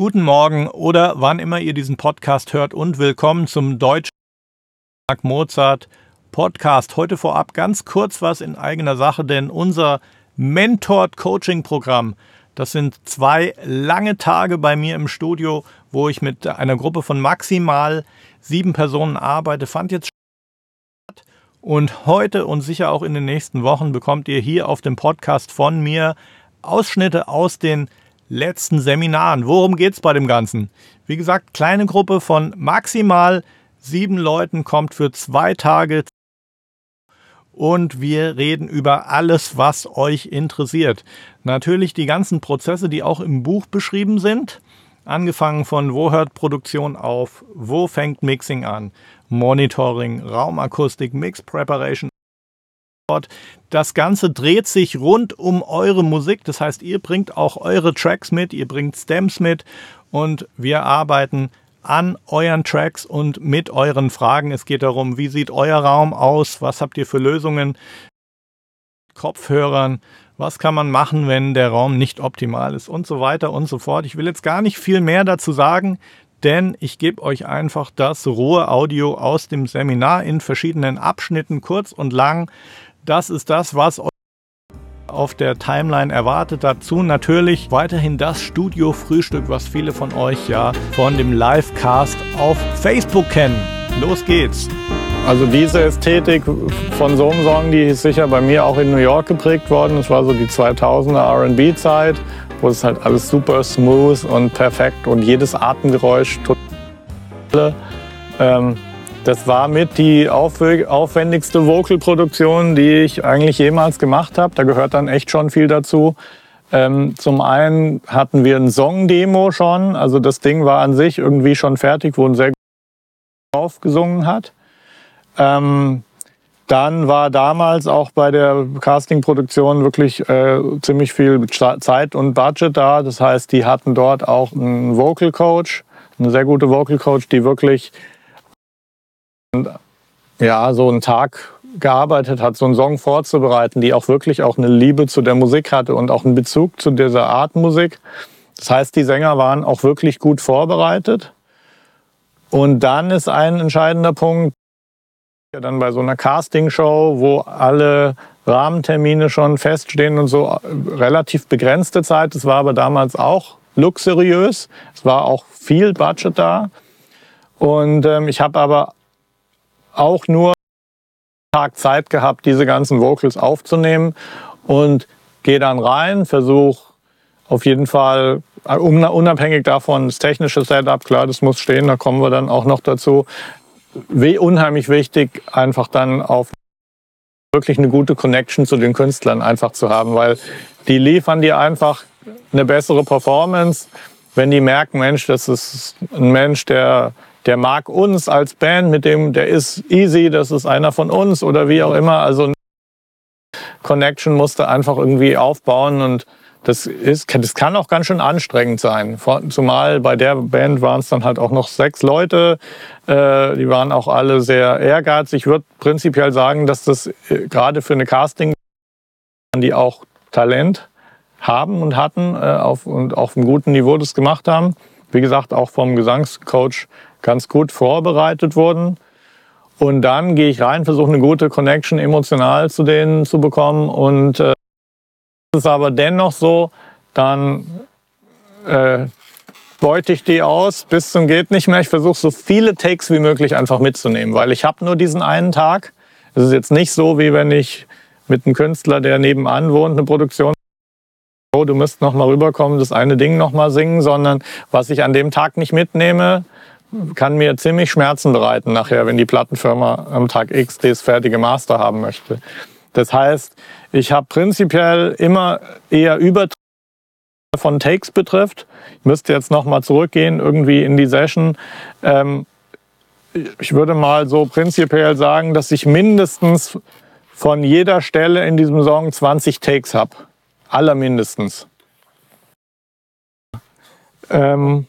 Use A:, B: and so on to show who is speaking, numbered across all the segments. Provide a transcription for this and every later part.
A: guten Morgen oder wann immer ihr diesen Podcast hört und willkommen zum Deutschen Mozart Podcast. Heute vorab ganz kurz was in eigener Sache, denn unser Mentored Coaching Programm, das sind zwei lange Tage bei mir im Studio, wo ich mit einer Gruppe von maximal sieben Personen arbeite, fand jetzt statt. Und heute und sicher auch in den nächsten Wochen bekommt ihr hier auf dem Podcast von mir Ausschnitte aus den letzten Seminaren. Worum geht es bei dem Ganzen? Wie gesagt, kleine Gruppe von maximal sieben Leuten kommt für zwei Tage und wir reden über alles, was euch interessiert. Natürlich die ganzen Prozesse, die auch im Buch beschrieben sind. Angefangen von wo hört Produktion auf, wo fängt Mixing an, Monitoring, Raumakustik, Mix Preparation, das Ganze dreht sich rund um eure Musik. Das heißt, ihr bringt auch eure Tracks mit, ihr bringt Stems mit und wir arbeiten an euren Tracks und mit euren Fragen. Es geht darum, wie sieht euer Raum aus? Was habt ihr für Lösungen? Kopfhörern, was kann man machen, wenn der Raum nicht optimal ist und so weiter und so fort. Ich will jetzt gar nicht viel mehr dazu sagen, denn ich gebe euch einfach das rohe Audio aus dem Seminar in verschiedenen Abschnitten, kurz und lang. Das ist das, was euch auf der Timeline erwartet. Dazu natürlich weiterhin das Studio-Frühstück, was viele von euch ja von dem Livecast auf Facebook kennen. Los geht's!
B: Also diese Ästhetik von so einem Song, die ist sicher bei mir auch in New York geprägt worden. Es war so die 2000er R&B-Zeit, wo es halt alles super smooth und perfekt und jedes Atemgeräusch total ähm, das war mit die aufwendigste Vocal-Produktion, die ich eigentlich jemals gemacht habe. Da gehört dann echt schon viel dazu. Ähm, zum einen hatten wir ein Song-Demo schon, also das Ding war an sich irgendwie schon fertig, wo ein sehr drauf gesungen hat. Ähm, dann war damals auch bei der Casting-Produktion wirklich äh, ziemlich viel Zeit und Budget da. Das heißt, die hatten dort auch einen Vocal Coach, eine sehr gute Vocal Coach, die wirklich ja, so einen Tag gearbeitet hat, so einen Song vorzubereiten, die auch wirklich auch eine Liebe zu der Musik hatte und auch einen Bezug zu dieser Art Musik. Das heißt, die Sänger waren auch wirklich gut vorbereitet. Und dann ist ein entscheidender Punkt, dann bei so einer Castingshow, wo alle Rahmentermine schon feststehen und so relativ begrenzte Zeit. Es war aber damals auch luxuriös. Es war auch viel Budget da. Und ähm, ich habe aber auch nur Tag Zeit gehabt, diese ganzen Vocals aufzunehmen und gehe dann rein, versuche auf jeden Fall, äh, unabhängig davon, das technische Setup, klar, das muss stehen, da kommen wir dann auch noch dazu. Wie unheimlich wichtig, einfach dann auf wirklich eine gute Connection zu den Künstlern einfach zu haben, weil die liefern dir einfach eine bessere Performance, wenn die merken, Mensch, das ist ein Mensch, der der mag uns als Band, mit dem, der ist easy, das ist einer von uns oder wie auch immer. Also Connection musste einfach irgendwie aufbauen und das ist, das kann auch ganz schön anstrengend sein. Zumal bei der Band waren es dann halt auch noch sechs Leute. Äh, die waren auch alle sehr ehrgeizig. Ich würde prinzipiell sagen, dass das äh, gerade für eine Casting, die auch Talent haben und hatten äh, auf, und auf einem guten Niveau das gemacht haben. Wie gesagt, auch vom Gesangscoach ganz gut vorbereitet wurden. Und dann gehe ich rein, versuche eine gute Connection emotional zu denen zu bekommen. Und äh, ist aber dennoch so, dann äh, beute ich die aus bis zum geht nicht mehr. Ich versuche so viele Takes wie möglich einfach mitzunehmen, weil ich habe nur diesen einen Tag. Es ist jetzt nicht so, wie wenn ich mit einem Künstler, der nebenan wohnt, eine Produktion oh, du müsst noch mal rüberkommen, das eine Ding noch mal singen, sondern was ich an dem Tag nicht mitnehme, kann mir ziemlich Schmerzen bereiten nachher, wenn die Plattenfirma am Tag X das fertige Master haben möchte. Das heißt, ich habe prinzipiell immer eher über von Takes betrifft. Ich müsste jetzt noch mal zurückgehen irgendwie in die Session. Ähm, ich würde mal so prinzipiell sagen, dass ich mindestens von jeder Stelle in diesem Song 20 Takes habe. Allermindestens. Ähm,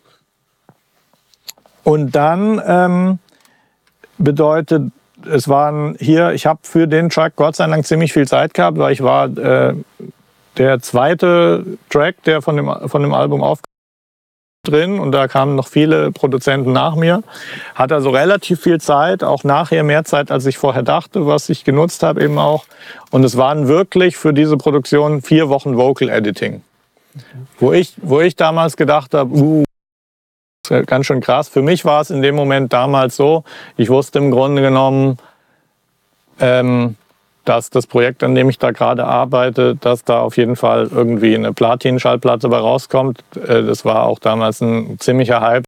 B: und dann ähm, bedeutet, es waren hier, ich habe für den Track Gott sei Dank ziemlich viel Zeit gehabt, weil ich war äh, der zweite Track, der von dem, von dem Album aufkam. drin und da kamen noch viele Produzenten nach mir. Hatte also relativ viel Zeit, auch nachher mehr Zeit, als ich vorher dachte, was ich genutzt habe eben auch. Und es waren wirklich für diese Produktion vier Wochen Vocal Editing. Wo, ich, wo ich damals gedacht habe, uh, ganz schön krass. Für mich war es in dem Moment damals so, ich wusste im Grunde genommen, ähm, dass das Projekt, an dem ich da gerade arbeite, dass da auf jeden Fall irgendwie eine Platin-Schallplatte bei rauskommt. Äh, das war auch damals ein ziemlicher Hype.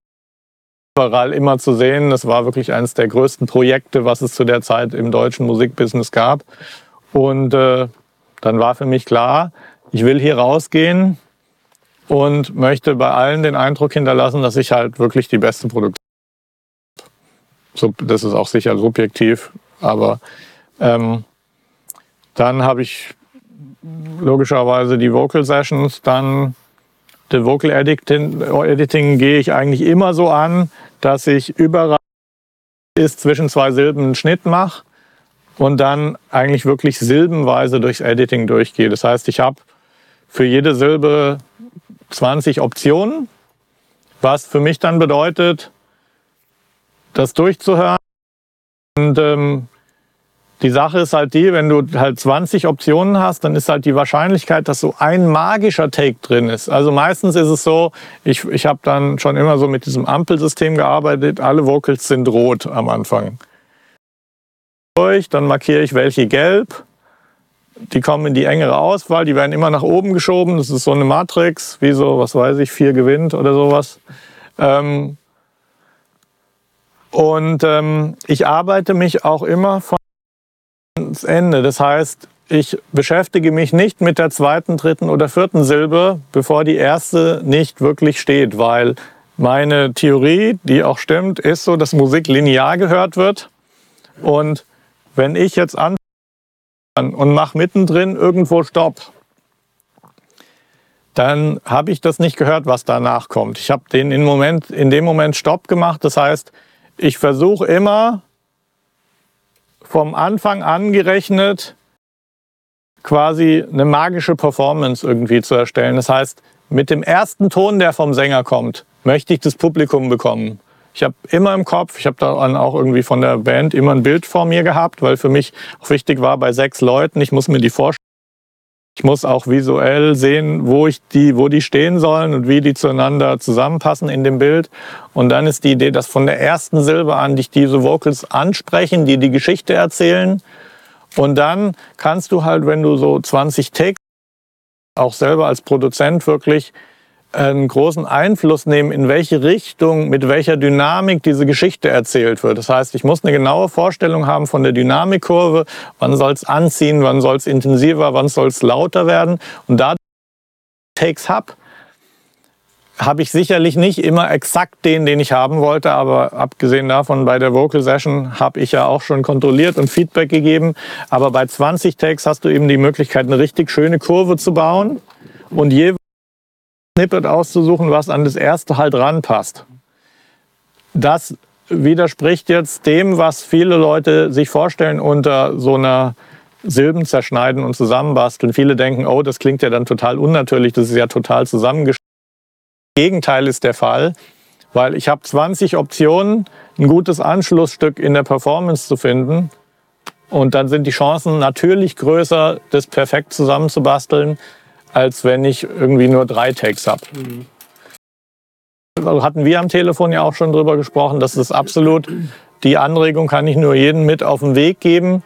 B: Überall immer zu sehen. Das war wirklich eines der größten Projekte, was es zu der Zeit im deutschen Musikbusiness gab. Und äh, dann war für mich klar, ich will hier rausgehen und möchte bei allen den Eindruck hinterlassen, dass ich halt wirklich die beste Produktion. So, das ist auch sicher subjektiv, aber ähm, dann habe ich logischerweise die Vocal Sessions, dann die Vocal Editing, Editing gehe ich eigentlich immer so an, dass ich überall ist zwischen zwei Silben einen Schnitt mache und dann eigentlich wirklich silbenweise durchs Editing durchgehe. Das heißt, ich habe für jede Silbe 20 Optionen, was für mich dann bedeutet, das durchzuhören und ähm, die Sache ist halt die, wenn du halt 20 Optionen hast, dann ist halt die Wahrscheinlichkeit, dass so ein magischer Take drin ist. Also meistens ist es so, ich, ich habe dann schon immer so mit diesem Ampelsystem gearbeitet, alle Vocals sind rot am Anfang. Dann markiere ich welche gelb. Die kommen in die engere Auswahl, die werden immer nach oben geschoben. Das ist so eine Matrix, wie so, was weiß ich, vier gewinnt oder sowas. Ähm und ähm, ich arbeite mich auch immer von ans Ende. Das heißt, ich beschäftige mich nicht mit der zweiten, dritten oder vierten Silbe, bevor die erste nicht wirklich steht, weil meine Theorie, die auch stimmt, ist so, dass Musik linear gehört wird. Und wenn ich jetzt anfange und mache mittendrin irgendwo Stopp, dann habe ich das nicht gehört, was danach kommt. Ich habe den in, Moment, in dem Moment Stopp gemacht. Das heißt, ich versuche immer vom Anfang an gerechnet quasi eine magische Performance irgendwie zu erstellen. Das heißt, mit dem ersten Ton, der vom Sänger kommt, möchte ich das Publikum bekommen. Ich habe immer im Kopf, ich habe dann auch irgendwie von der Band immer ein Bild vor mir gehabt, weil für mich auch wichtig war, bei sechs Leuten, ich muss mir die vorstellen. Ich muss auch visuell sehen, wo, ich die, wo die stehen sollen und wie die zueinander zusammenpassen in dem Bild. Und dann ist die Idee, dass von der ersten Silbe an dich diese Vocals ansprechen, die die Geschichte erzählen. Und dann kannst du halt, wenn du so 20 Takes auch selber als Produzent wirklich einen großen Einfluss nehmen, in welche Richtung, mit welcher Dynamik diese Geschichte erzählt wird. Das heißt, ich muss eine genaue Vorstellung haben von der Dynamikkurve, wann soll es anziehen, wann soll es intensiver, wann soll es lauter werden. Und da Takes habe, habe ich sicherlich nicht immer exakt den, den ich haben wollte, aber abgesehen davon, bei der Vocal Session habe ich ja auch schon kontrolliert und Feedback gegeben. Aber bei 20 Takes hast du eben die Möglichkeit, eine richtig schöne Kurve zu bauen und jeweils Snippet auszusuchen, was an das erste halt ranpasst. Das widerspricht jetzt dem, was viele Leute sich vorstellen unter so einer Silben zerschneiden und zusammenbasteln. Viele denken, oh, das klingt ja dann total unnatürlich, das ist ja total zusammengeschnitten. Gegenteil ist der Fall, weil ich habe 20 Optionen, ein gutes Anschlussstück in der Performance zu finden. Und dann sind die Chancen natürlich größer, das perfekt zusammenzubasteln, als wenn ich irgendwie nur drei Takes habe. Mhm. Hatten wir am Telefon ja auch schon drüber gesprochen, das ist absolut, die Anregung kann ich nur jedem mit auf den Weg geben.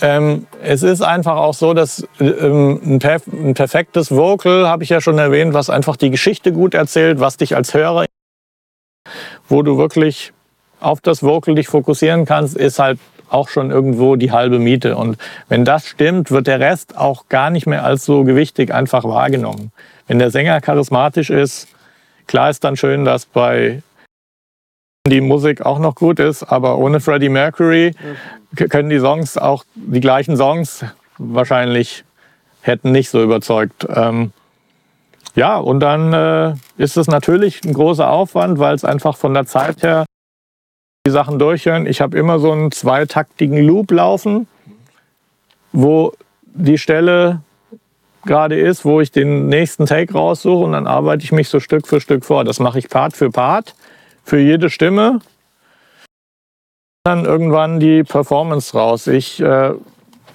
B: Ähm, es ist einfach auch so, dass ähm, ein, perf ein perfektes Vocal, habe ich ja schon erwähnt, was einfach die Geschichte gut erzählt, was dich als Hörer, wo du wirklich auf das Vocal dich fokussieren kannst, ist halt auch schon irgendwo die halbe Miete. Und wenn das stimmt, wird der Rest auch gar nicht mehr als so gewichtig einfach wahrgenommen. Wenn der Sänger charismatisch ist, klar ist dann schön, dass bei die Musik auch noch gut ist, aber ohne Freddie Mercury können die Songs auch die gleichen Songs wahrscheinlich hätten nicht so überzeugt. Ähm, ja, und dann äh, ist es natürlich ein großer Aufwand, weil es einfach von der Zeit her die Sachen durchhören. Ich habe immer so einen zweitaktigen Loop laufen, wo die Stelle gerade ist, wo ich den nächsten Take raussuche und dann arbeite ich mich so Stück für Stück vor. Das mache ich Part für Part, für jede Stimme. Dann irgendwann die Performance raus. Ich, äh,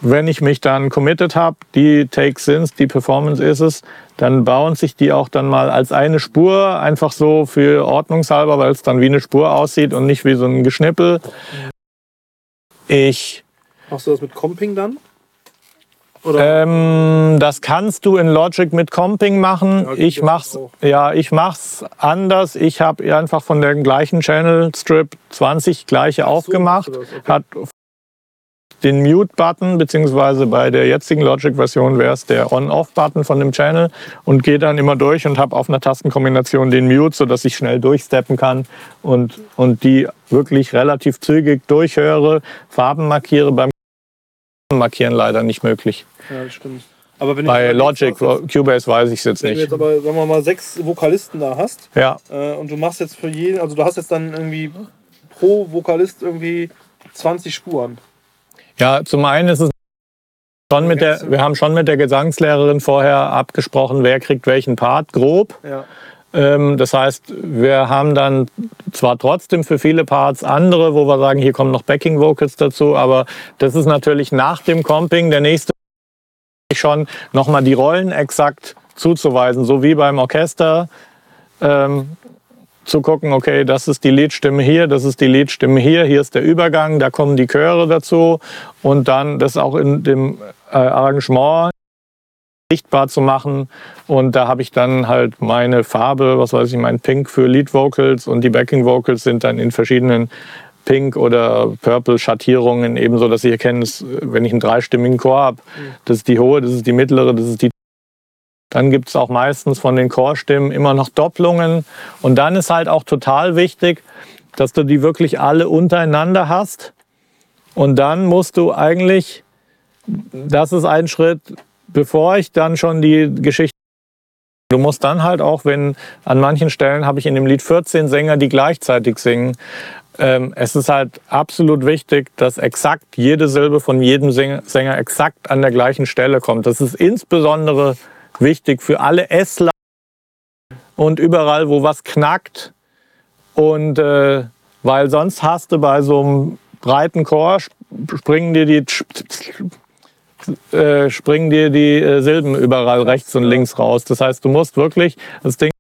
B: wenn ich mich dann committed habe, die Takes sind die Performance ist es, dann bauen sich die auch dann mal als eine Spur, einfach so für Ordnungshalber, weil es dann wie eine Spur aussieht und nicht wie so ein Geschnippel. Ich
C: Machst du das mit Comping dann?
B: Ähm, das kannst du in Logic mit Comping machen.
C: Ja,
B: ich mach's, ja, ich mach's anders. Ich habe einfach von der gleichen Channel Strip 20 gleiche aufgemacht.
C: du das, okay.
B: Hat den Mute-Button, beziehungsweise bei der jetzigen Logic-Version wäre es der On-Off-Button von dem Channel und gehe dann immer durch und habe auf einer Tastenkombination den Mute, sodass ich schnell durchsteppen kann und, und die wirklich relativ zügig durchhöre, Farben markiere. Beim Markieren leider nicht möglich.
C: Ja, das stimmt. Aber wenn
B: Bei
C: du jetzt-
B: Logic, Cubase weiß ich es jetzt
C: Wenn du
B: nicht.
C: jetzt aber, sagen wir mal, sechs Vokalisten da hast
B: Ja,
C: äh, und du machst jetzt für jeden, also du hast jetzt dann irgendwie pro Vokalist irgendwie 20 Spuren.
B: Ja, zum einen ist es schon mit der, wir haben schon mit der Gesangslehrerin vorher abgesprochen, wer kriegt welchen Part, grob.
C: Ja.
B: Ähm, das heißt, wir haben dann zwar trotzdem für viele Parts andere, wo wir sagen, hier kommen noch Backing Vocals dazu, aber das ist natürlich nach dem Comping der nächste schon nochmal die Rollen exakt zuzuweisen, so wie beim Orchester. Ähm, zu gucken, okay, das ist die Leadstimme hier, das ist die Leadstimme hier, hier ist der Übergang, da kommen die Chöre dazu und dann das auch in dem äh, Arrangement sichtbar zu machen. Und da habe ich dann halt meine Farbe, was weiß ich, mein Pink für Lead Vocals und die Backing Vocals sind dann in verschiedenen Pink oder Purple Schattierungen ebenso, dass ich erkenne, dass, wenn ich einen dreistimmigen Chor habe, das ist die hohe, das ist die mittlere, das ist die dann gibt es auch meistens von den Chorstimmen immer noch Doppelungen. Und dann ist halt auch total wichtig, dass du die wirklich alle untereinander hast. Und dann musst du eigentlich, das ist ein Schritt, bevor ich dann schon die Geschichte. Du musst dann halt auch, wenn an manchen Stellen habe ich in dem Lied 14 Sänger, die gleichzeitig singen. Ähm, es ist halt absolut wichtig, dass exakt jede Silbe von jedem Sänger, exakt an der gleichen Stelle kommt. Das ist insbesondere wichtig für alle s und überall, wo was knackt. Und äh, weil sonst hast du bei so einem breiten Chor sp- springen dir die äh, springen dir die äh, Silben überall rechts und links raus. Das heißt, du musst wirklich das Ding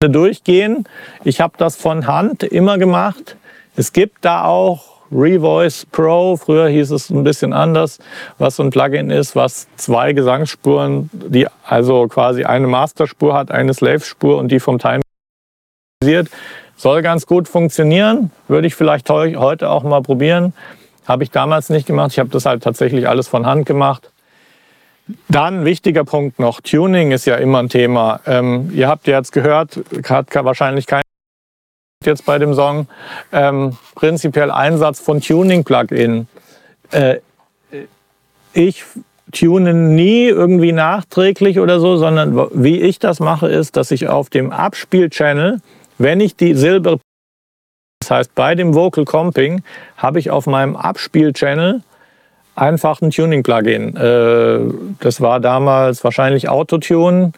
B: durchgehen. Ich habe das von Hand immer gemacht. Es gibt da auch Revoice Pro, früher hieß es ein bisschen anders, was so ein Plugin ist, was zwei Gesangsspuren, die also quasi eine Masterspur hat, eine Slave-Spur und die vom Time soll ganz gut funktionieren. Würde ich vielleicht heu- heute auch mal probieren. Habe ich damals nicht gemacht. Ich habe das halt tatsächlich alles von Hand gemacht. Dann wichtiger Punkt noch, Tuning ist ja immer ein Thema. Ähm, ihr habt ja jetzt gehört, hat wahrscheinlich kein jetzt bei dem Song, ähm, prinzipiell Einsatz von Tuning-Plugin. Äh, ich tune nie irgendwie nachträglich oder so, sondern wie ich das mache, ist, dass ich auf dem Abspiel-Channel, wenn ich die Silbe, das heißt bei dem Vocal Comping, habe ich auf meinem Abspiel-Channel einfach ein Tuning-Plugin. Äh, das war damals wahrscheinlich Autotune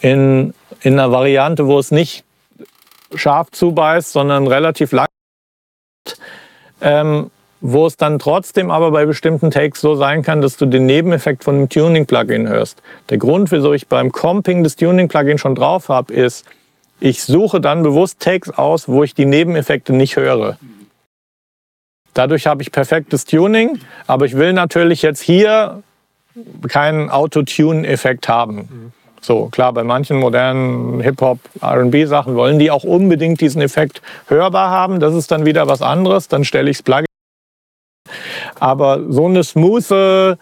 B: in, in einer Variante, wo es nicht scharf zubeißt, sondern relativ lang. Ähm, wo es dann trotzdem aber bei bestimmten Takes so sein kann, dass du den Nebeneffekt von dem Tuning-Plugin hörst. Der Grund, wieso ich beim Comping das Tuning-Plugin schon drauf habe, ist, ich suche dann bewusst Takes aus, wo ich die Nebeneffekte nicht höre. Dadurch habe ich perfektes Tuning, aber ich will natürlich jetzt hier keinen Autotune-Effekt haben. So, klar, bei manchen modernen Hip-Hop, RB-Sachen wollen die auch unbedingt diesen Effekt hörbar haben. Das ist dann wieder was anderes. Dann stelle ich das Plugin. Aber so eine smooth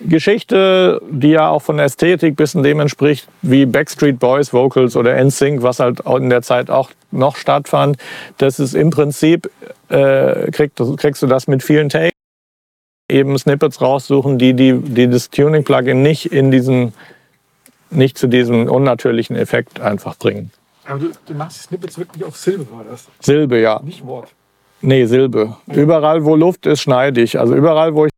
B: Geschichte, die ja auch von der Ästhetik ein bisschen dem entspricht, wie Backstreet Boys Vocals oder NSYNC, was halt in der Zeit auch noch stattfand, das ist im Prinzip, äh, kriegst, du- kriegst du das mit vielen Takes, eben Snippets raussuchen, die, die, die das Tuning-Plugin nicht in diesen nicht zu diesem unnatürlichen Effekt einfach bringen.
C: Aber du, du machst die Snippets wirklich auf Silbe, war das?
B: Silbe, ja.
C: Nicht Wort.
B: Nee, Silbe. Überall, wo Luft ist, schneide ich. Also überall, wo ich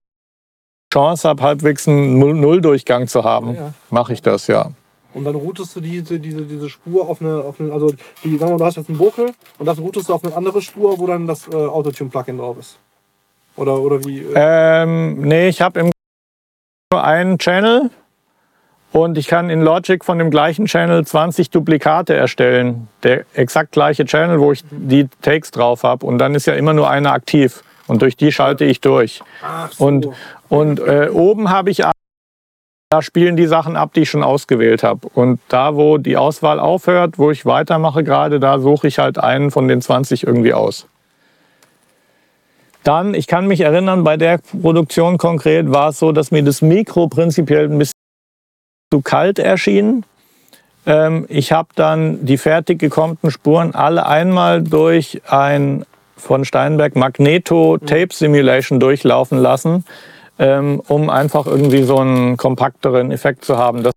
B: Chance habe, halbwegs einen Null- Nulldurchgang zu haben,
C: Ja.
B: mache ich das, ja.
C: Und dann routest du diese, diese, diese Spur auf eine, auf eine also die, sagen wir mal, du hast jetzt einen Vocal und das routest du auf eine andere Spur, wo dann das äh, Autotune-Plugin drauf ist. Oder, oder wie? Äh,
B: Ähm, nee, ich habe im nur einen Channel und ich kann in Logic von dem gleichen Channel 20 Duplikate erstellen. Der exakt gleiche Channel, wo ich die Takes drauf habe. Und dann ist ja immer nur einer aktiv. Und durch die schalte ich durch.
C: so.
B: Und, und äh, oben habe ich, da spielen die Sachen ab, die ich schon ausgewählt habe. Und da, wo die Auswahl aufhört, wo ich weitermache gerade, da suche ich halt einen von den 20 irgendwie aus. Dann, ich kann mich erinnern, bei der Produktion konkret war es so, dass mir das Mikro prinzipiell ein bisschen zu kalt erschien. Ähm, ich habe dann die fertig gekommten Spuren alle einmal durch ein von Steinberg Magneto Tape Simulation durchlaufen lassen, ähm, um einfach irgendwie so einen kompakteren Effekt zu haben. Das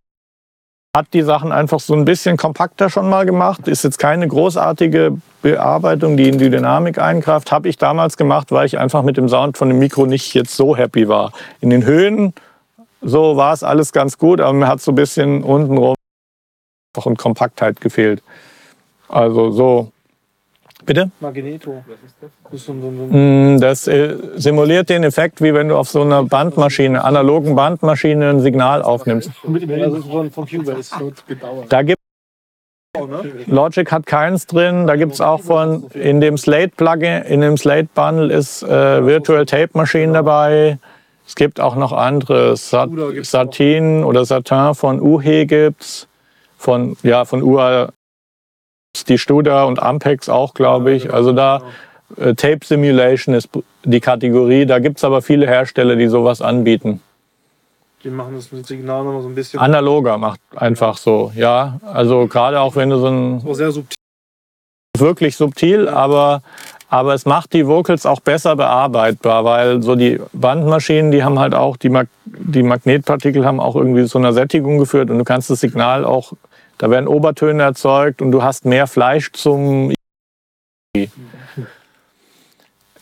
B: hat die Sachen einfach so ein bisschen kompakter schon mal gemacht. Ist jetzt keine großartige Bearbeitung, die in die Dynamik eingreift. Habe ich damals gemacht, weil ich einfach mit dem Sound von dem Mikro nicht jetzt so happy war. In den Höhen so war es alles ganz gut, aber mir hat so ein bisschen untenrum einfach an Kompaktheit gefehlt. Also so. Bitte?
C: Magneto. Was ist das? Das
B: simuliert den Effekt, wie wenn du auf so einer Bandmaschine, analogen Bandmaschine ein Signal aufnimmst.
C: also.
B: Da gibt
C: ne?
B: Logic hat keins drin. Da gibt es auch von in dem Slate Plugin, in dem Slate Bundle ist äh, Virtual Tape Machine dabei. Es gibt auch noch andere. Sat
C: Uda
B: Satin oder Satin von UHE gibt's. Von ja von UA die Studa und Ampex auch, glaube ich. Also da äh, Tape Simulation ist die Kategorie. Da gibt es aber viele Hersteller, die sowas anbieten.
C: Die machen das mit Signal nochmal so ein bisschen.
B: Analoger macht einfach so, ja. Also gerade auch wenn du so ein
C: auch sehr subtil.
B: wirklich subtil, aber, aber es macht die Vocals auch besser bearbeitbar, weil so die Bandmaschinen, die haben halt auch, die, Mag die Magnetpartikel haben auch irgendwie zu einer Sättigung geführt und du kannst das Signal auch, da werden Obertöne erzeugt und du hast mehr Fleisch zum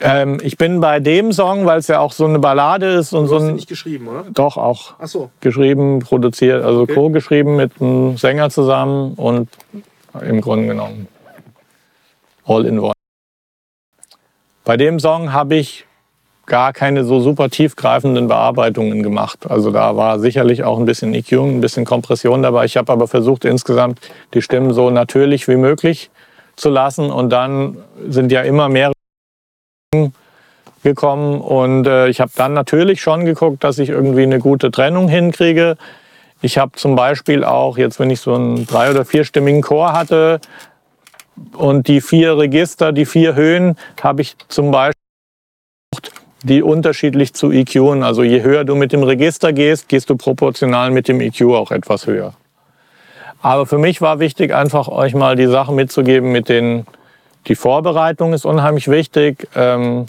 B: ähm, ich bin bei dem Song, weil es ja auch so eine Ballade ist und
C: Du
B: so
C: hast den
B: ein,
C: nicht geschrieben, oder?
B: doch auch
C: Ach so.
B: geschrieben, produziert, also
C: Okay.
B: co-geschrieben mit einem Sänger zusammen und im Grunde genommen all in one. Bei dem Song habe ich gar keine so super tiefgreifenden Bearbeitungen gemacht. Also da war sicherlich auch ein bisschen EQ, ein bisschen Kompression dabei. Ich habe aber versucht, insgesamt die Stimmen so natürlich wie möglich zu lassen. Und dann sind ja immer mehrere gekommen. Und äh, ich habe dann natürlich schon geguckt, dass ich irgendwie eine gute Trennung hinkriege. Ich habe zum Beispiel auch, jetzt wenn ich so einen drei- oder vierstimmigen Chor hatte und die vier Register, die vier Höhen, habe ich zum Beispiel die unterschiedlich zu EQen. Also je höher du mit dem Register gehst, gehst du proportional mit dem EQ auch etwas höher. Aber für mich war wichtig, einfach euch mal die Sachen mitzugeben mit den, die Vorbereitung ist unheimlich wichtig. Ähm,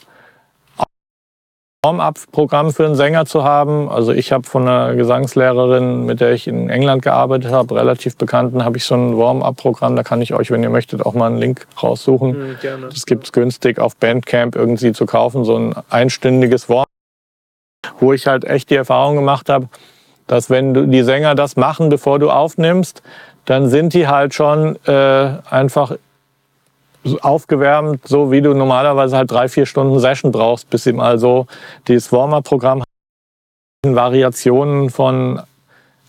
B: Warm-up-Programm für einen Sänger zu haben. Also ich habe von einer Gesangslehrerin, mit der ich in England gearbeitet habe, relativ bekannten, habe ich so ein Warm-up-Programm. Da kann ich euch, wenn ihr möchtet, auch mal einen Link raussuchen.
C: Hm, gerne.
B: Das gibt es günstig auf Bandcamp irgendwie zu kaufen, so ein einstündiges Warm, wo ich halt echt die Erfahrung gemacht habe, dass wenn die Sänger das machen, bevor du aufnimmst, dann sind die halt schon äh, einfach aufgewärmt, so wie du normalerweise halt drei, vier Stunden Session brauchst, bis sie mal so dieses Warmer-Programm hat Variationen von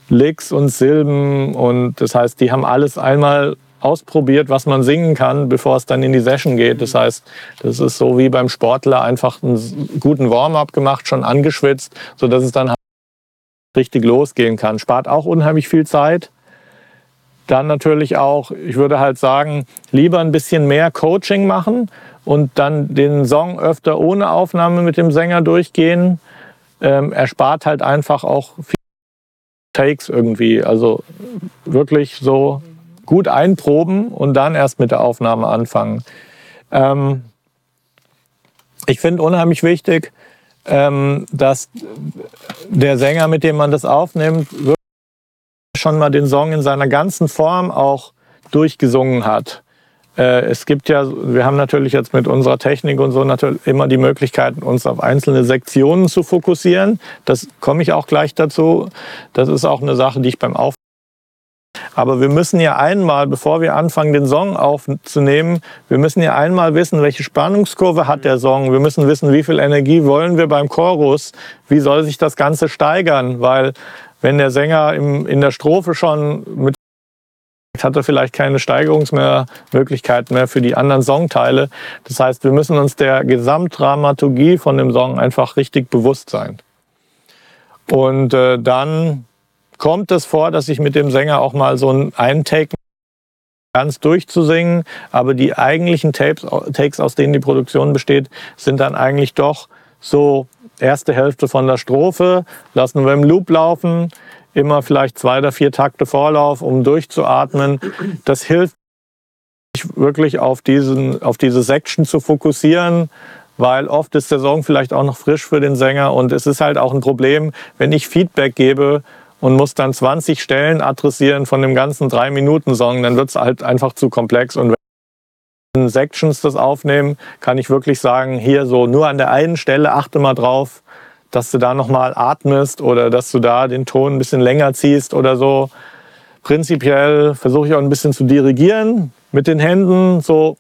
B: Licks und Silben und das heißt, die haben alles einmal ausprobiert, was man singen kann, bevor es dann in die Session geht. Das heißt, das ist so wie beim Sportler einfach einen guten Warm-up gemacht, schon angeschwitzt, so dass es dann richtig losgehen kann. Spart auch unheimlich viel Zeit. Dann natürlich auch, ich würde halt sagen, lieber ein bisschen mehr Coaching machen und dann den Song öfter ohne Aufnahme mit dem Sänger durchgehen. Ähm, erspart halt einfach auch viel Takes irgendwie. Also wirklich so gut einproben und dann erst mit der Aufnahme anfangen. Ähm, ich finde unheimlich wichtig, ähm, dass der Sänger, mit dem man das aufnimmt, wirklich schon mal den Song in seiner ganzen Form auch durchgesungen hat. Äh, es gibt ja, wir haben natürlich jetzt mit unserer Technik und so natürlich immer die Möglichkeit, uns auf einzelne Sektionen zu fokussieren. Das komme ich auch gleich dazu. Das ist auch eine Sache, die ich beim Auf aber wir müssen ja einmal, bevor wir anfangen, den Song aufzunehmen, wir müssen ja einmal wissen, welche Spannungskurve hat der Song. Wir müssen wissen, wie viel Energie wollen wir beim Chorus. Wie soll sich das Ganze steigern? Weil wenn der Sänger im, in der Strophe schon mit hat er vielleicht keine Steigerungsmöglichkeiten mehr für die anderen Songteile. Das heißt, wir müssen uns der Gesamtdramaturgie von dem Song einfach richtig bewusst sein. Und äh, dann kommt es vor, dass ich mit dem Sänger auch mal so einen Take ganz durchzusingen, aber die eigentlichen Tapes, Takes, aus denen die Produktion besteht, sind dann eigentlich doch so erste Hälfte von der Strophe, lassen wir im Loop laufen, immer vielleicht zwei oder vier Takte Vorlauf, um durchzuatmen. Das hilft wirklich auf, diesen, auf diese Section zu fokussieren, weil oft ist der Song vielleicht auch noch frisch für den Sänger und es ist halt auch ein Problem, wenn ich Feedback gebe und muss dann 20 Stellen adressieren von dem ganzen 3-Minuten-Song, dann wird es halt einfach zu komplex und Sections das aufnehmen, kann ich wirklich sagen, hier so nur an der einen Stelle achte mal drauf, dass du da nochmal atmest oder dass du da den Ton ein bisschen länger ziehst oder so. Prinzipiell versuche ich auch ein bisschen zu dirigieren mit den Händen, so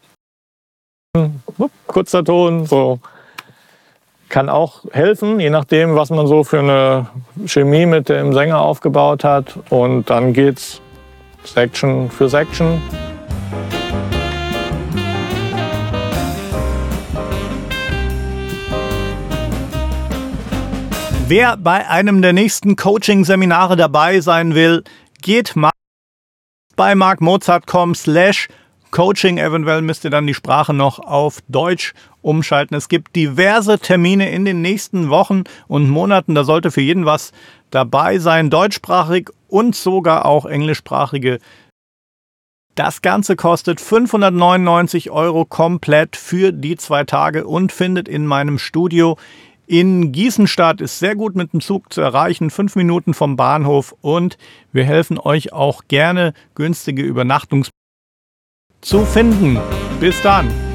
B: kurzer Ton, so kann auch helfen, je nachdem, was man so für eine Chemie mit dem Sänger aufgebaut hat. Und dann geht's Section für Section.
A: Wer bei einem der nächsten Coaching-Seminare dabei sein will, geht mal bei markmozart.com slash Coaching. Eventuell müsst ihr dann die Sprache noch auf Deutsch umschalten. Es gibt diverse Termine in den nächsten Wochen und Monaten. Da sollte für jeden was dabei sein. Deutschsprachig und sogar auch englischsprachige. Das Ganze kostet 599 Euro komplett für die zwei Tage und findet in meinem Studio in Gießen statt. Ist sehr gut mit dem Zug zu erreichen, fünf Minuten vom Bahnhof und wir helfen euch auch gerne günstige Übernachtungsplätze zu finden. Bis dann!